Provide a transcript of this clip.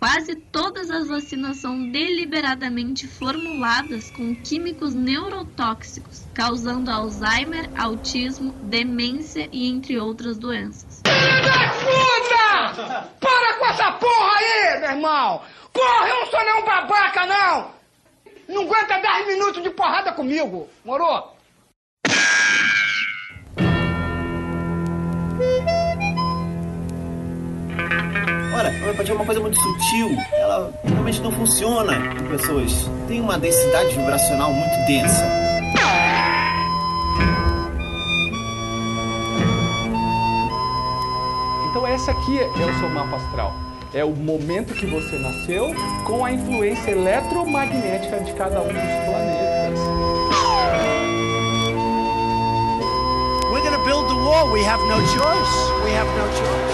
Quase todas as vacinas são deliberadamente formuladas com químicos neurotóxicos, causando Alzheimer, autismo, demência e entre outras doenças. Filho da puta! Para com essa porra aí, meu irmão! Porra, eu não sou nenhum babaca, não! Não aguenta 10 minutos de porrada comigo, morou? Olha, a homeopatia é uma coisa muito sutil. Ela realmente não funciona em pessoas. Tem uma densidade vibracional muito densa. Então essa aqui é o seu mapa astral. É o momento que você nasceu com a influência eletromagnética de cada um dos planetas. We're gonna build the wall. We have no choice. We have no choice.